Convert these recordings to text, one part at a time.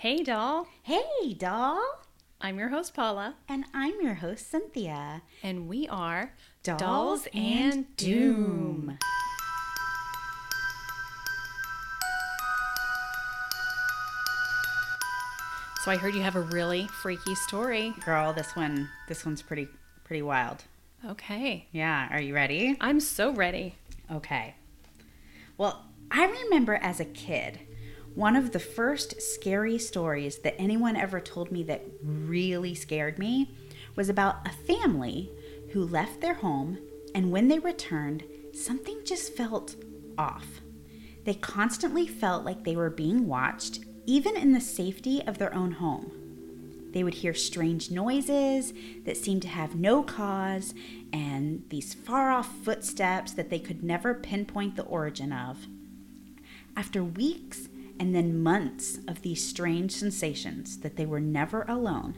Hey, doll. Hey, doll. I'm your host, Paula, And I'm your host, Cynthia. and we are Dolls and Doom. So I heard you have a really freaky story. Girl, this one this one's pretty pretty wild. Okay. Yeah, are you ready? I'm so ready. Okay. Well, I remember as a kid, one of the first scary stories that anyone ever told me that really scared me was about a family who left their home and when they returned, something just felt off. They constantly felt like they were being watched, even in the safety of their own home. They would hear strange noises that seemed to have no cause and these far off footsteps that they could never pinpoint the origin of. After weeks and then months of these strange sensations that they were never alone,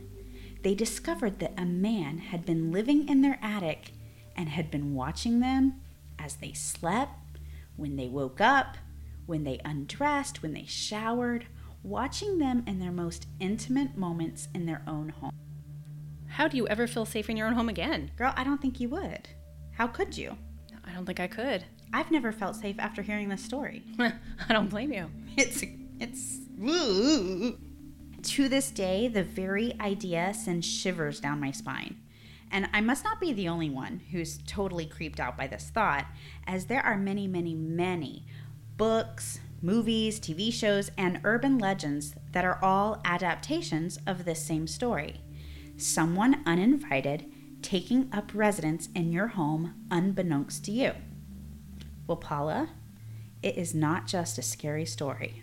they discovered that a man had been living in their attic and had been watching them as they slept, when they woke up, when they undressed, when they showered, watching them in their most intimate moments in their own home. How do you ever feel safe in your own home again? Girl, I don't think you would. How could you? I don't think I could. I've never felt safe after hearing this story. I don't blame you. It's it's to this day the very idea sends shivers down my spine. And I must not be the only one who's totally creeped out by this thought, as there are many, many, many books, movies, TV shows, and urban legends that are all adaptations of this same story. Someone uninvited taking up residence in your home unbeknownst to you. Well, Paula, it is not just a scary story.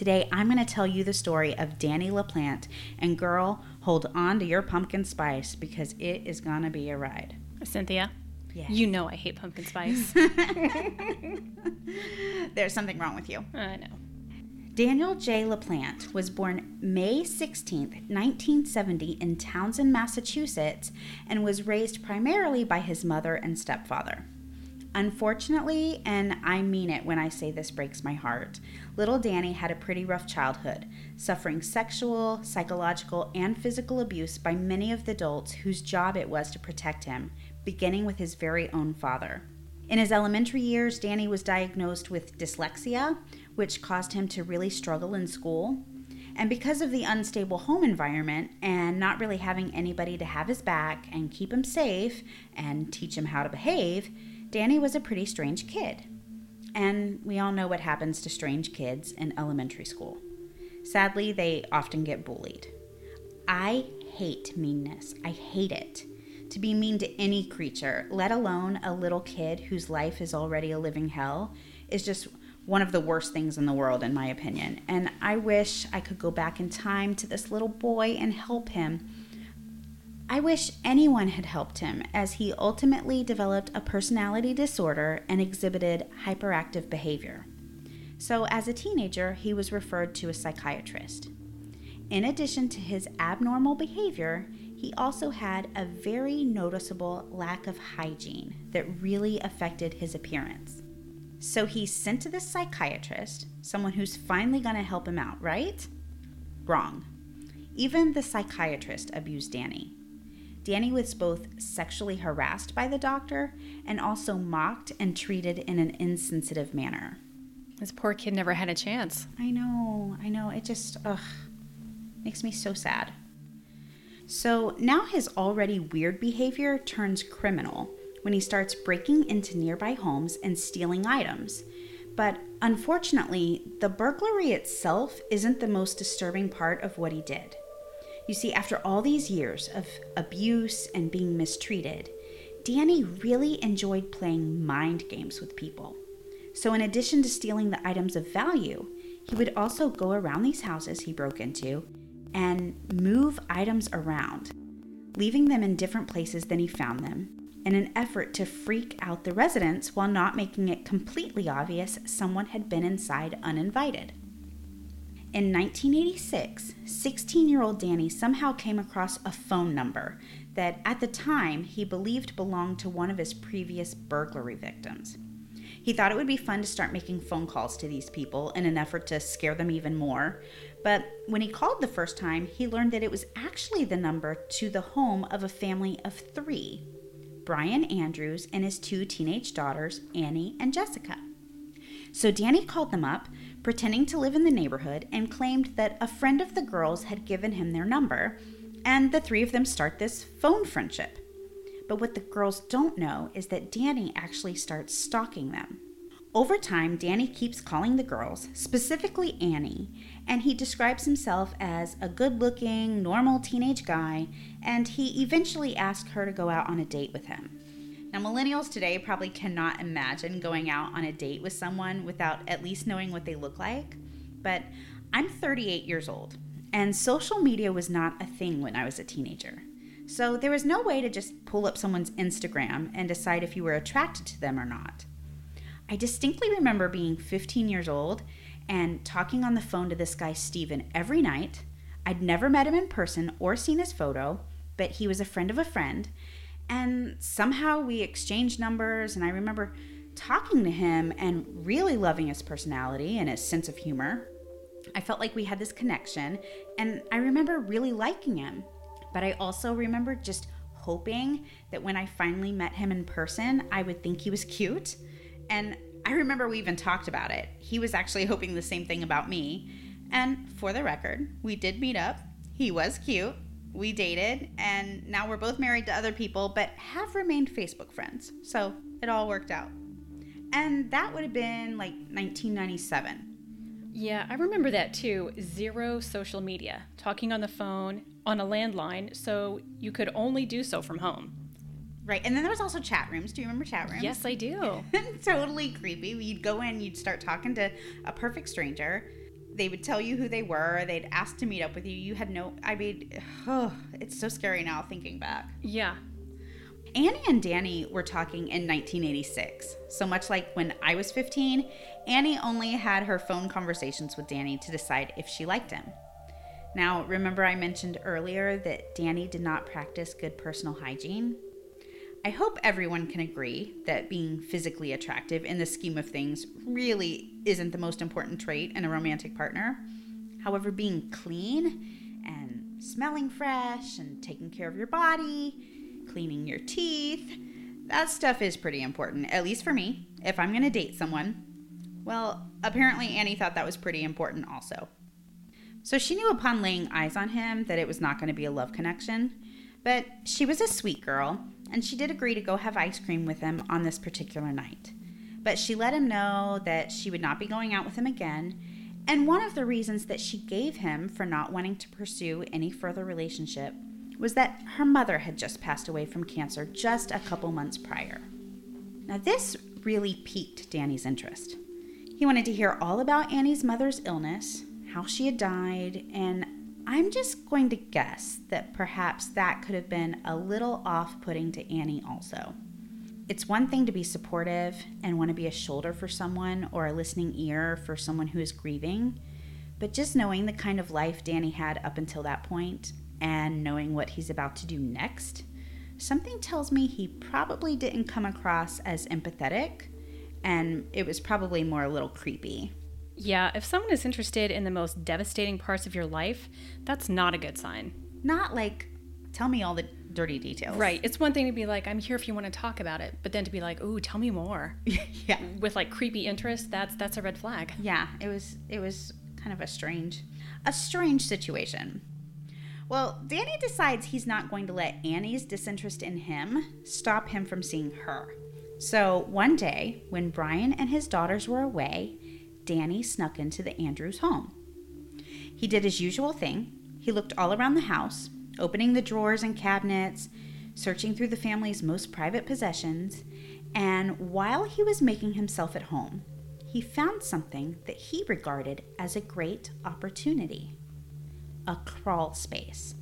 Today, I'm going to tell you the story of Danny LaPlante. And girl, hold on to your pumpkin spice because it is going to be a ride. Cynthia, Yes. you know I hate pumpkin spice. There's something wrong with you. I know. Daniel J. LaPlante was born May 16, 1970, in Townsend, Massachusetts, and was raised primarily by his mother and stepfather. Unfortunately, and I mean it when I say this breaks my heart, little Danny had a pretty rough childhood, suffering sexual, psychological, and physical abuse by many of the adults whose job it was to protect him, beginning with his very own father. In his elementary years, Danny was diagnosed with dyslexia, which caused him to really struggle in school. And because of the unstable home environment and not really having anybody to have his back and keep him safe and teach him how to behave, Danny was a pretty strange kid. And we all know what happens to strange kids in elementary school. Sadly, they often get bullied. I hate meanness. I hate it. To be mean to any creature, let alone a little kid whose life is already a living hell, is just one of the worst things in the world, in my opinion. And I wish I could go back in time to this little boy and help him. I wish anyone had helped him, as he ultimately developed a personality disorder and exhibited hyperactive behavior. So, as a teenager, he was referred to a psychiatrist. In addition to his abnormal behavior, he also had a very noticeable lack of hygiene that really affected his appearance. So he's sent to this psychiatrist, someone who's finally going to help him out, right? Wrong. Even the psychiatrist abused Danny. Danny was both sexually harassed by the doctor and also mocked and treated in an insensitive manner. This poor kid never had a chance. I know, I know. It just, ugh, makes me so sad. So now his already weird behavior turns criminal when he starts breaking into nearby homes and stealing items. But unfortunately, the burglary itself isn't the most disturbing part of what he did. You see, after all these years of abuse and being mistreated, Danny really enjoyed playing mind games with people. So, in addition to stealing the items of value, he would also go around these houses he broke into and move items around, leaving them in different places than he found them, in an effort to freak out the residents while not making it completely obvious someone had been inside uninvited. In 1986, 16 year old Danny somehow came across a phone number that at the time he believed belonged to one of his previous burglary victims. He thought it would be fun to start making phone calls to these people in an effort to scare them even more, But when he called the first time, he learned that it was actually the number to the home of a family of three Brian Andrews and his two teenage daughters, Annie and Jessica. So Danny called them up, pretending to live in the neighborhood, and claimed that a friend of the girls had given him their number, and the three of them start this phone friendship. But what the girls don't know is that Danny actually starts stalking them. Over time, Danny keeps calling the girls, specifically Annie, and he describes himself as a good looking, normal teenage guy, and he eventually asks her to go out on a date with him. Now, millennials today probably cannot imagine going out on a date with someone without at least knowing what they look like, but I'm 38 years old, and social media was not a thing when I was a teenager. So there was no way to just pull up someone's Instagram and decide if you were attracted to them or not. I distinctly remember being 15 years old and talking on the phone to this guy, Steven, every night. I'd never met him in person or seen his photo, but he was a friend of a friend. And somehow we exchanged numbers, and I remember talking to him and really loving his personality and his sense of humor. I felt like we had this connection, and I remember really liking him. But I also remember just hoping that when I finally met him in person, I would think he was cute and I remember we even talked about it. He was actually hoping the same thing about me. And for the record, we did meet up. He was cute. We dated, and now we're both married to other people, but have remained Facebook friends. So it all worked out. And that would have been like 1997. Yeah, I remember that too. Zero social media, talking on the phone, on a landline, so you could only do so from home. Right. And then there was also chat rooms. Do you remember chat rooms? Yes, I do. totally creepy. You'd go in, you'd start talking to a perfect stranger. They would tell you who they were. They'd ask to meet up with you. You had no, I mean, oh, it's so scary now thinking back. Yeah. Annie and Danny were talking in 1986. So much like when I was 15, Annie only had her phone conversations with Danny to decide if she liked him. Now, remember I mentioned earlier that Danny did not practice good personal hygiene? I hope everyone can agree that being physically attractive in the scheme of things really isn't the most important trait in a romantic partner. However, being clean and smelling fresh and taking care of your body, cleaning your teeth, that stuff is pretty important, at least for me, if I'm to date someone. Well, apparently Annie thought that was pretty important also. So she knew upon laying eyes on him that it was not to be a love connection, but she was a sweet girl and she did agree to go have ice cream with him on this particular night. But she let him know that she would not be going out with him again, and one of the reasons that she gave him for not wanting to pursue any further relationship was that her mother had just passed away from cancer just a couple months prior. Now, this really piqued Danny's interest. He wanted to hear all about Annie's mother's illness, how she had died, and I'm just going to guess that perhaps that could have been a little off putting to Annie also. It's one thing to be supportive and want to be a shoulder for someone or a listening ear for someone who is grieving, but just knowing the kind of life Danny had up until that point and knowing what he's about to do next, something tells me he probably didn't come across as empathetic and it was probably more a little creepy. Yeah, if someone is interested in the most devastating parts of your life, that's not a good sign. Not like, tell me all the dirty details. Right. It's one thing to be like, I'm here if you want to talk about it, but then to be like, "Ooh, tell me more." yeah. With like creepy interest, that's that's a red flag. Yeah, it was it was kind of a strange a strange situation. Well, Danny decides he's not going to let Annie's disinterest in him stop him from seeing her. So, one day, when Brian and his daughters were away, Danny snuck into the Andrews home. He did his usual thing. He looked all around the house, opening the drawers and cabinets, searching through the family's most private possessions, and while he was making himself at home, he found something that he regarded as a great opportunity a crawl space.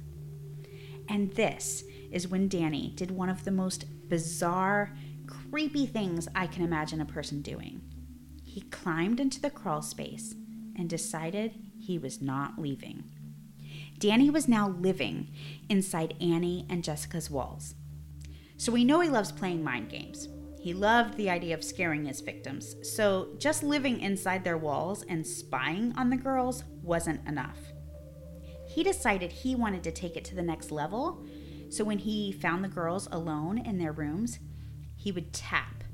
And this is when Danny did one of the most bizarre, creepy things I can imagine a person doing he climbed into the crawl space and decided he was not leaving. Danny was now living inside Annie and Jessica's walls. So we know he loves playing mind games. He loved the idea of scaring his victims, so just living inside their walls and spying on the girls wasn't enough. He decided he wanted to take it to the next level, so when he found the girls alone in their rooms, he would tap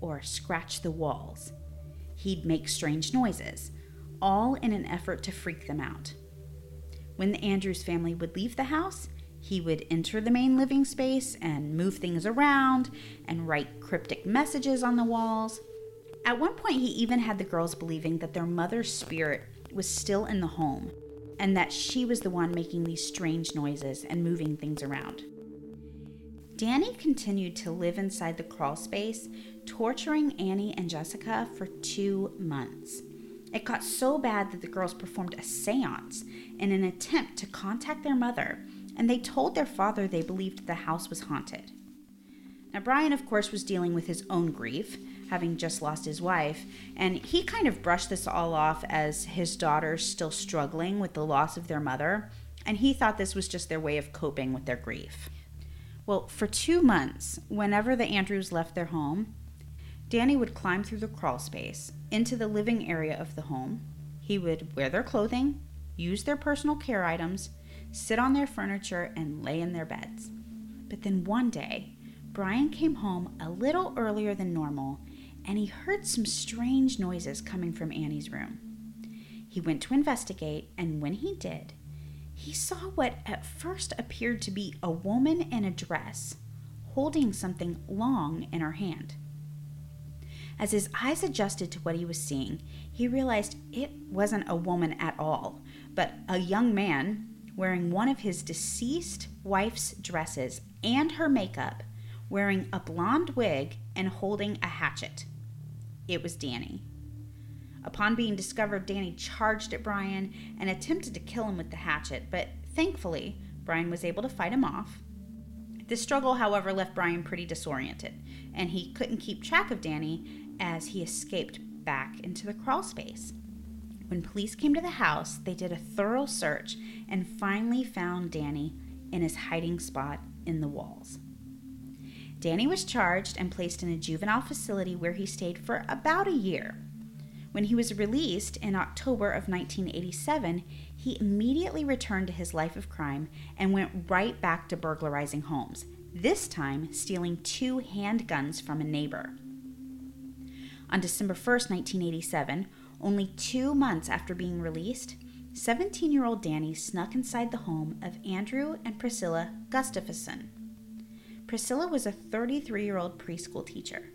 or scratch the walls. He'd make strange noises, all in an effort to freak them out. When the Andrews family would leave the house, he would enter the main living space and move things around and write cryptic messages on the walls. At one point, he even had the girls believing that their mother's spirit was still in the home and that she was the one making these strange noises and moving things around. Danny continued to live inside the crawl space, torturing Annie and Jessica for two months. It got so bad that the girls performed a seance in an attempt to contact their mother and they told their father they believed the house was haunted. Now, Brian, of course, was dealing with his own grief, having just lost his wife, and he kind of brushed this all off as his daughters still struggling with the loss of their mother, and he thought this was just their way of coping with their grief. Well, for two months, whenever the Andrews left their home, Danny would climb through the crawl space into the living area of the home. He would wear their clothing, use their personal care items, sit on their furniture, and lay in their beds. But then one day, Brian came home a little earlier than normal and he heard some strange noises coming from Annie's room. He went to investigate, and when he did, he saw what at first appeared to be a woman in a dress holding something long in her hand. As his eyes adjusted to what he was seeing, he realized it wasn't a woman at all, but a young man wearing one of his deceased wife's dresses and her makeup, wearing a blonde wig and holding a hatchet. It was Danny. Upon being discovered, Danny charged at Brian and attempted to kill him with the hatchet, but thankfully, Brian was able to fight him off. The struggle, however, left Brian pretty disoriented, and he couldn't keep track of Danny as he escaped back into the crawl space. When police came to the house, they did a thorough search and finally found Danny in his hiding spot in the walls. Danny was charged and placed in a juvenile facility where he stayed for about a year. When he was released in October of 1987, he immediately returned to his life of crime and went right back to burglarizing homes, this time stealing two handguns from a neighbor. On December 1st, 1987, only two months after being released, 17 year old Danny snuck inside the home of Andrew and Priscilla Gustafson. Priscilla was a 33 year old preschool teacher.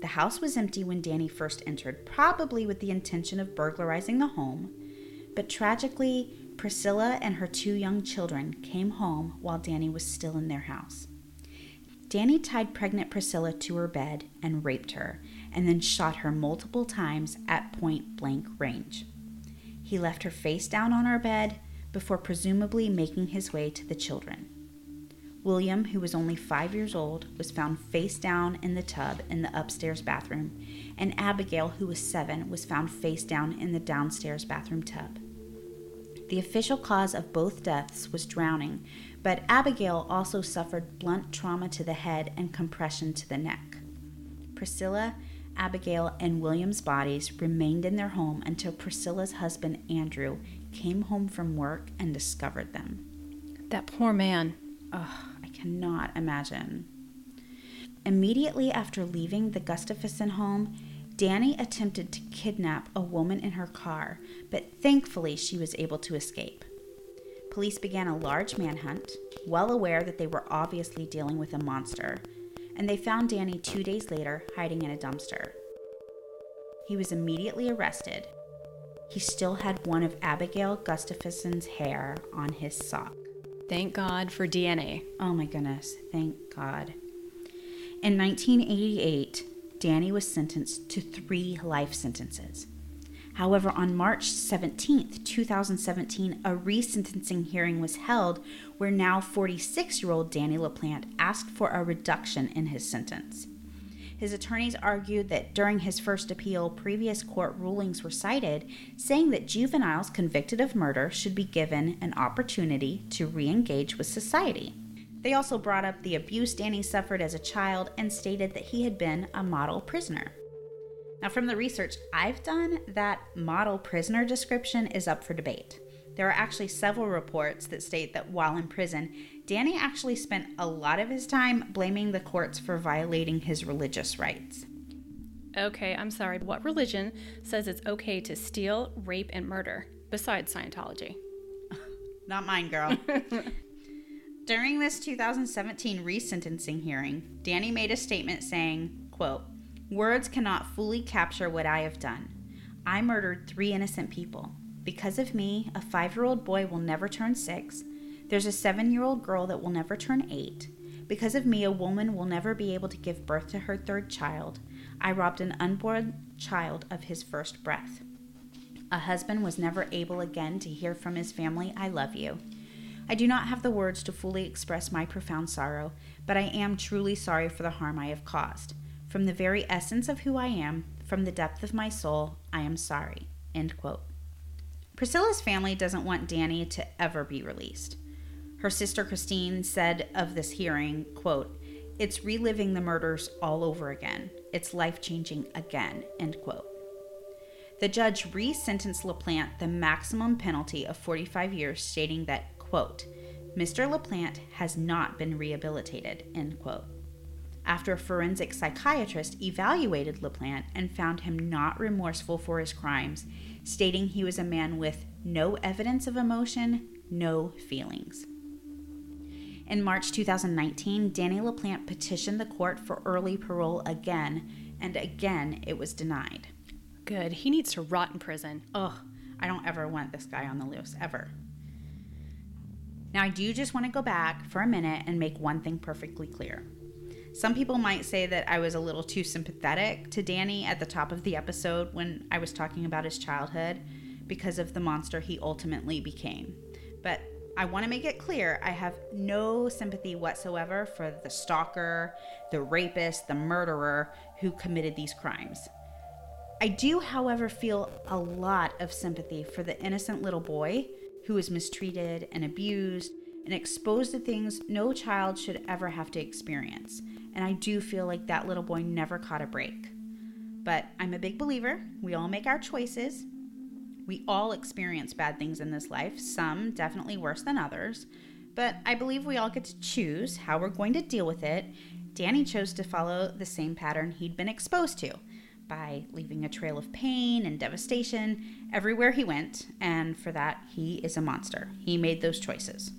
The house was empty when Danny first entered, probably with the intention of burglarizing the home, but tragically, Priscilla and her two young children came home while Danny was still in their house. Danny tied pregnant Priscilla to her bed and raped her, and then shot her multiple times at point blank range. He left her face down on her bed before presumably making his way to the children. William, who was only five years old, was found face down in the tub in the upstairs bathroom, and Abigail, who was seven, was found face down in the downstairs bathroom tub. The official cause of both deaths was drowning, but Abigail also suffered blunt trauma to the head and compression to the neck. Priscilla Abigail and William's bodies remained in their home until Priscilla's husband, Andrew, came home from work and discovered them. That poor man. Ugh, I cannot imagine. Immediately after leaving the Gustafson home, Danny attempted to kidnap a woman in her car, but thankfully she was able to escape. Police began a large manhunt, well aware that they were obviously dealing with a monster, and they found Danny two days later hiding in a dumpster. He was immediately arrested. He still had one of Abigail Gustafson's hair on his sock. Thank God for DNA. Oh my goodness, thank God. In 1988, Danny was sentenced to three life sentences. However, on March 17, 2017, a resentencing hearing was held where now 46 year old Danny LaPlante asked for a reduction in his sentence. His attorneys argued that during his first appeal, previous court rulings were cited, saying that juveniles convicted of murder should be given an opportunity to re engage with society. They also brought up the abuse Danny suffered as a child and stated that he had been a model prisoner. Now, from the research I've done, that model prisoner description is up for debate. There are actually several reports that state that while in prison, Danny actually spent a lot of his time blaming the courts for violating his religious rights. Okay, I'm sorry. What religion says it's okay to steal, rape, and murder besides Scientology? Not mine, girl. During this 2017 resentencing hearing, Danny made a statement saying, quote, Words cannot fully capture what I have done. I murdered three innocent people. Because of me, a five year old boy will never turn six. There's a seven year old girl that will never turn eight. Because of me, a woman will never be able to give birth to her third child. I robbed an unborn child of his first breath. A husband was never able again to hear from his family, I love you. I do not have the words to fully express my profound sorrow, but I am truly sorry for the harm I have caused. From the very essence of who I am, from the depth of my soul, I am sorry. End quote. Priscilla's family doesn't want Danny to ever be released. Her sister Christine said of this hearing, quote, It's reliving the murders all over again. It's life changing again, end quote. The judge re-sentenced LaPlante the maximum penalty of 45 years, stating that quote, Mr. LaPlante has not been rehabilitated, end quote. After a forensic psychiatrist evaluated LaPlante and found him not remorseful for his crimes, stating he was a man with no evidence of emotion, no feelings. In March 2019, Danny LaPlante petitioned the court for early parole again, and again it was denied. Good. He needs to rot in prison. Ugh, I don't ever want this guy on the loose, ever. Now, I do just want to go back for a minute and make one thing perfectly clear. Some people might say that I was a little too sympathetic to Danny at the top of the episode when I was talking about his childhood because of the monster he ultimately became. But I want to make it clear I have no sympathy whatsoever for the stalker, the rapist, the murderer who committed these crimes. I do, however, feel a lot of sympathy for the innocent little boy who was mistreated and abused and exposed to things no child should ever have to experience. And I do feel like that little boy never caught a break. But I'm a big believer. We all make our choices. We all experience bad things in this life, some definitely worse than others. But I believe we all get to choose how we're going to deal with it. Danny chose to follow the same pattern he'd been exposed to by leaving a trail of pain and devastation everywhere he went, and for that, he is a monster. He made those choices.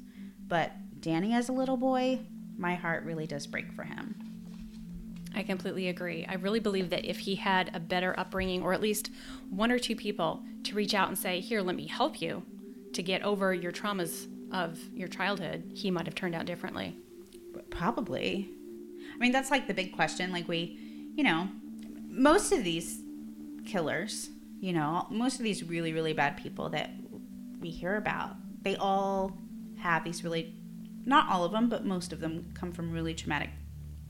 But Danny, as a little boy, my heart really does break for him. I completely agree. I really believe that if he had a better upbringing, or at least one or two people to reach out and say, Here, let me help you to get over your traumas of your childhood, he might have turned out differently. Probably. I mean, that's like the big question. Like, we, you know, most of these killers, you know, most of these really, really bad people that we hear about, they all have these really, not all of them, but most of them come from really traumatic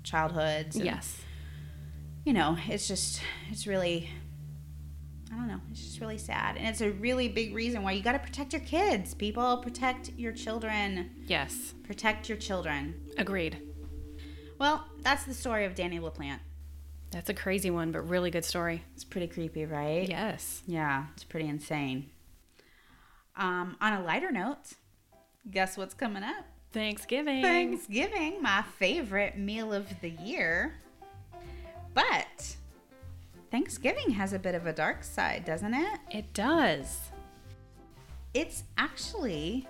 childhoods. and, yes. You know, it's just, it's really, I don't know, it's just really sad. And it's a really big reason why you got to protect your kids. People, protect your children. Yes. Protect your children. Agreed. Well, that's the story of Danny LaPlante. That's a crazy one, but really good story. It's pretty creepy, right? Yes. Yeah, it's pretty insane. Um, on a lighter note, guess what's coming up? Thanksgiving. Thanksgiving, my favorite meal of the year. But Thanksgiving has a bit of a dark side, doesn't it? It does. It's actually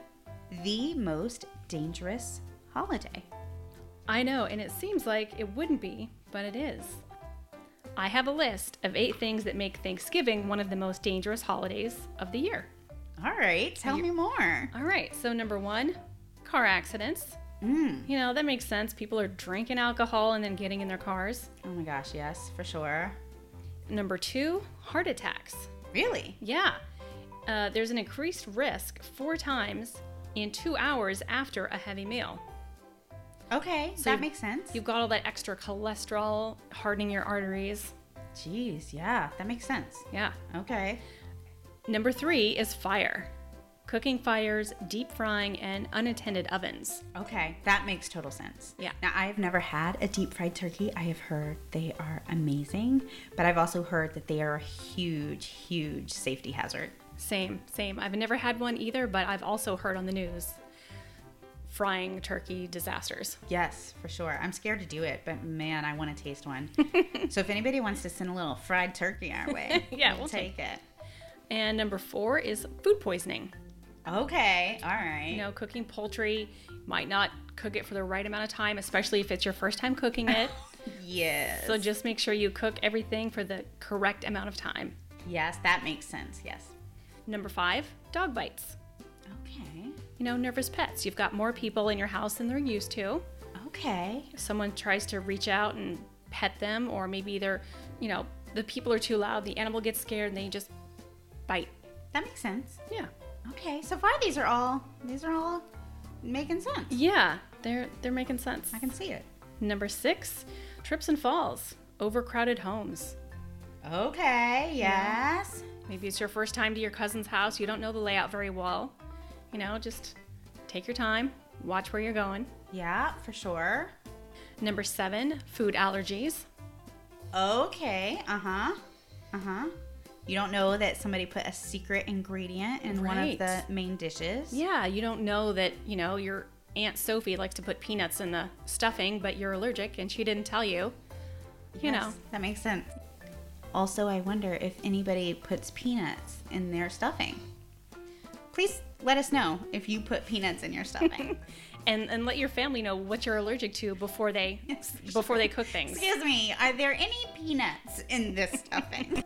the most dangerous holiday. I know, and it seems like it wouldn't be, but it is. I have a list of eight things that make Thanksgiving one of the most dangerous holidays of the year. All right, tell me more. All right, so number one, car accidents. Mm. You know, that makes sense. People are drinking alcohol and then getting in their cars. Oh my gosh, yes, for sure. Number two, heart attacks. Really? Yeah. Uh, there's an increased risk four times in two hours after a heavy meal. Okay, So that makes sense. You've got all that extra cholesterol hardening your arteries. Jeez, yeah, that makes sense. Yeah. Okay. Number three is fire. cooking fires, deep frying, and unattended ovens. Okay, that makes total sense. Yeah. Now, I have never had a deep fried turkey. I have heard they are amazing, but I've also heard that they are a huge, huge safety hazard. Same, same. I've never had one either, but I've also heard on the news frying turkey disasters. Yes, for sure. I'm scared to do it, but man, I want to taste one. so if anybody wants to send a little fried turkey our way, Yeah, we'll take it. And number four is food poisoning. Okay, all right. You know, cooking poultry might not cook it for the right amount of time, especially if it's your first time cooking it. yes. so just make sure you cook everything for the correct amount of time. yes, that makes sense. Yes. Number five, dog bites. Okay. You know, nervous pets. You've got more people in your house than they're used to. Okay. Someone tries to reach out and pet them, or maybe they're, you know, the people are too loud, the animal gets scared, and they just bite. That makes sense. Yeah. Okay, so far these are all these are all making sense. Yeah, they're they're making sense. I can see it. Number six, trips and falls, overcrowded homes. Okay, yes. Maybe it's your first time to your cousin's house. You don't know the layout very well. You know, just take your time, watch where you're going. Yeah, for sure. Number seven, food allergies. Okay, uh-huh. Uh-huh. You don't know that somebody put a secret ingredient in one of the main dishes. Yeah, you don't know that, you know, your Aunt Sophie likes to put peanuts in the stuffing, but you're allergic and she didn't tell you. You Yes, know. That makes sense. Also, I wonder if anybody puts peanuts in their stuffing. Please let us know if you put peanuts in your stuffing. And and let your family know what you're allergic to before they before they cook things. Excuse me, are there any peanuts in this stuffing?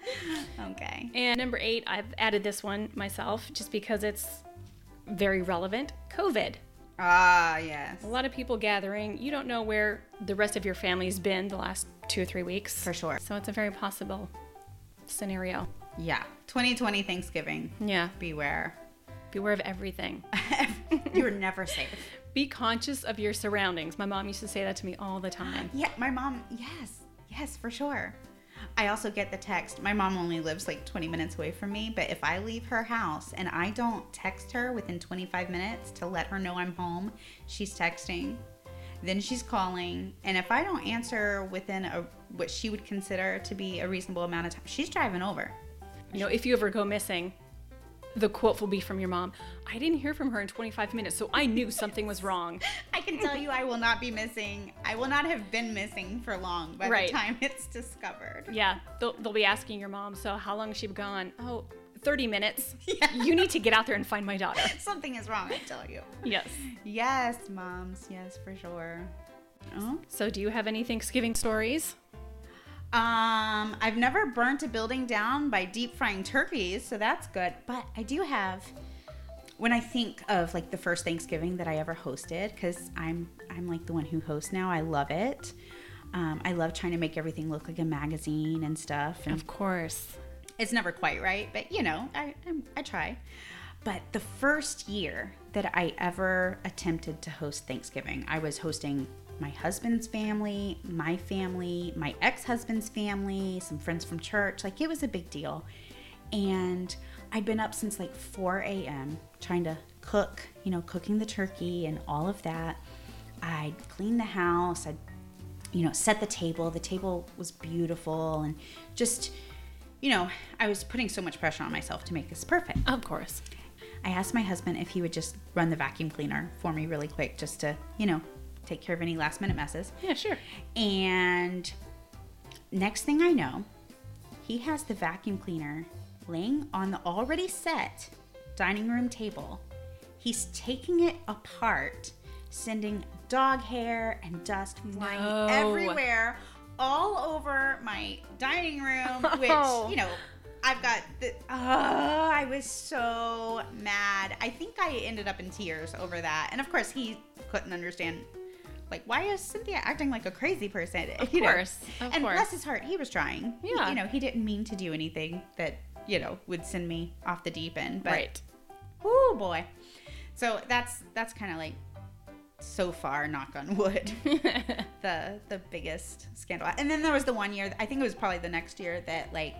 okay. And number eight, I've added this one myself just because it's very relevant. COVID. Ah, yes. A lot of people gathering. You don't know where the rest of your family's been the last two or three weeks. For sure. So it's a very possible scenario. Yeah. 2020 Thanksgiving. Yeah. Beware. Beware of everything. You're never safe. Be conscious of your surroundings. My mom used to say that to me all the time. Yeah, my mom, yes. Yes, for sure. I also get the text. My mom only lives like 20 minutes away from me, but if I leave her house and I don't text her within 25 minutes to let her know I'm home, she's texting. Then she's calling, and if I don't answer within a what she would consider to be a reasonable amount of time, she's driving over. You know, if you ever go missing, the quote will be from your mom I didn't hear from her in 25 minutes, so I knew something was wrong. I can tell you I will not be missing. I will not have been missing for long by Right. the time it's discovered. Yeah, they'll, they'll be asking your mom, so how long has she been gone? Oh, 30 minutes. Yeah. You need to get out there and find my daughter. Something is wrong, I tell you. Yes. Yes, moms. Yes, for sure. Oh. So, do you have any Thanksgiving stories? Um, I've never burnt a building down by deep frying turkeys, so that's good. But I do have when I think of like the first Thanksgiving that I ever hosted, because I'm I'm like the one who hosts now. I love it. Um, I love trying to make everything look like a magazine and stuff. And Of course. it's never quite right, but you know, I, I'm, I try. But the first year that I ever attempted to host Thanksgiving, I was hosting my husband's family, my family, my ex husband's family, some friends from church. Like it was a big deal. And I'd been up since like 4 a.m. trying to cook, you know, cooking the turkey and all of that. I'd clean the house, I'd you know, set the table. The table was beautiful and just, you know, I was putting so much pressure on myself to make this perfect. Of course. I asked my husband if he would just run the vacuum cleaner for me really quick just to, you know, take care of any last minute messes. Yeah, sure. And next thing I know, he has the vacuum cleaner laying on the already set dining room table. He's taking it apart, sending dog hair and dust flying No. everywhere, all over my dining room, which, Oh. you know, I've got the. Oh, I was so mad. I think I ended up in tears over that. And of course, he couldn't understand. Like, why is Cynthia acting like a crazy person? Of You know? course, of and course. bless his heart, he was trying. He- Yeah. you know, he didn't mean to do anything that, you know, would send me off the deep end. But, right. oh boy. So that's that's kind of like so far, knock on wood, the the biggest scandal. And then there was the one year, I think it was probably the next year that like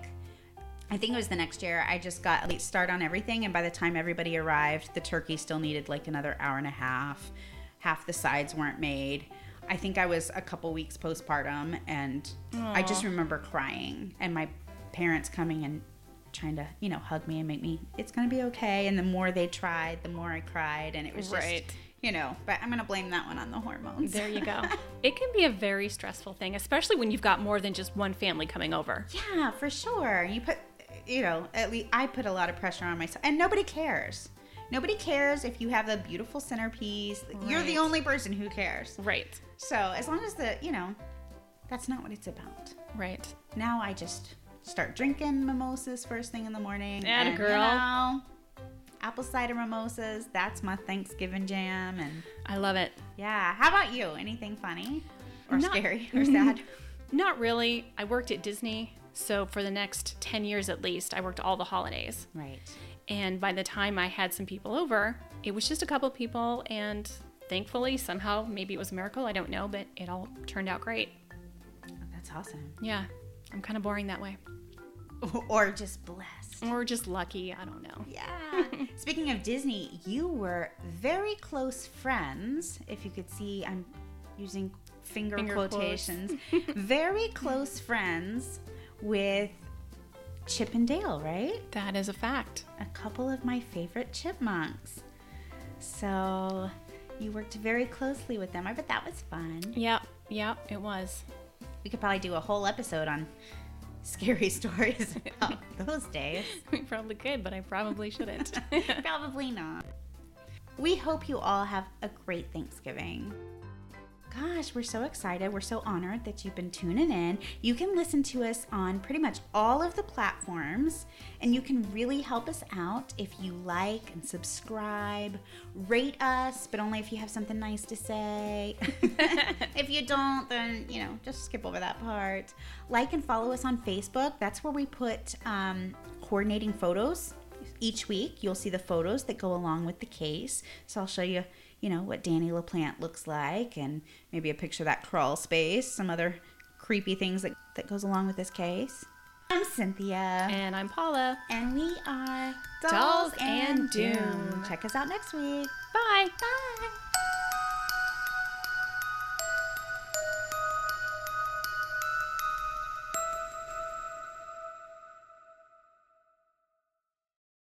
I think it was the next year. I just got a late start on everything, and by the time everybody arrived, the turkey still needed like another hour and a half. Half the sides weren't made. I think I was a couple weeks postpartum, and I just remember crying, and my parents coming and trying to, you know, hug me and make me, it's gonna be okay. And the more they tried, the more I cried, and it was just, you know. But I'm gonna blame that one on the hormones. There you go. it can be a very stressful thing, especially when you've got more than just one family coming over. Yeah, for sure. You put, you know, at least I put a lot of pressure on myself, and nobody cares. Nobody cares if you have a beautiful centerpiece. You're the only person who cares. Right. So as long as the, you know, that's not what it's about. Right. Now I just start drinking mimosas first thing in the morning. And, you girl. know, apple cider mimosas. That's my Thanksgiving jam. And I love it. yeah, how about you? Anything funny or Not- scary or sad? Not really. I worked at Disney, so for the next 10 years at least, I worked all the holidays. right. And by the time I had some people over, it was just a couple people, and thankfully, somehow, maybe it was a miracle, I don't know, but it all turned out great. That's awesome. Yeah, I'm kind of boring that way. Or just blessed. Or just lucky, I don't know. Yeah. Speaking of Disney, you were very close friends. If you could see, I'm using finger, Finger quotations. very close friends with Chip and Dale, right? That is a fact. A couple of my favorite chipmunks. So you worked very closely with them. I bet that was fun. Yep, yep, it was. We could probably do a whole episode on scary stories about those days. We probably could, but I probably shouldn't. Probably not. We hope you all have a great Thanksgiving. Gosh, we're so excited. We're so honored that you've been tuning in. You can listen to us on pretty much all of the platforms, and you can really help us out if you like and subscribe. Rate us, but only if you have something nice to say. if you don't, then, you know, just skip over that part. Like and follow us on Facebook. That's where we put um, coordinating photos each week you'll see the photos that go along with the case so i'll show you you know what danny laplante looks like and maybe a picture of that crawl space some other creepy things that, that goes along with this case i'm cynthia and I'm Paula. and we are Dolls and Doom. check us out next week Bye. bye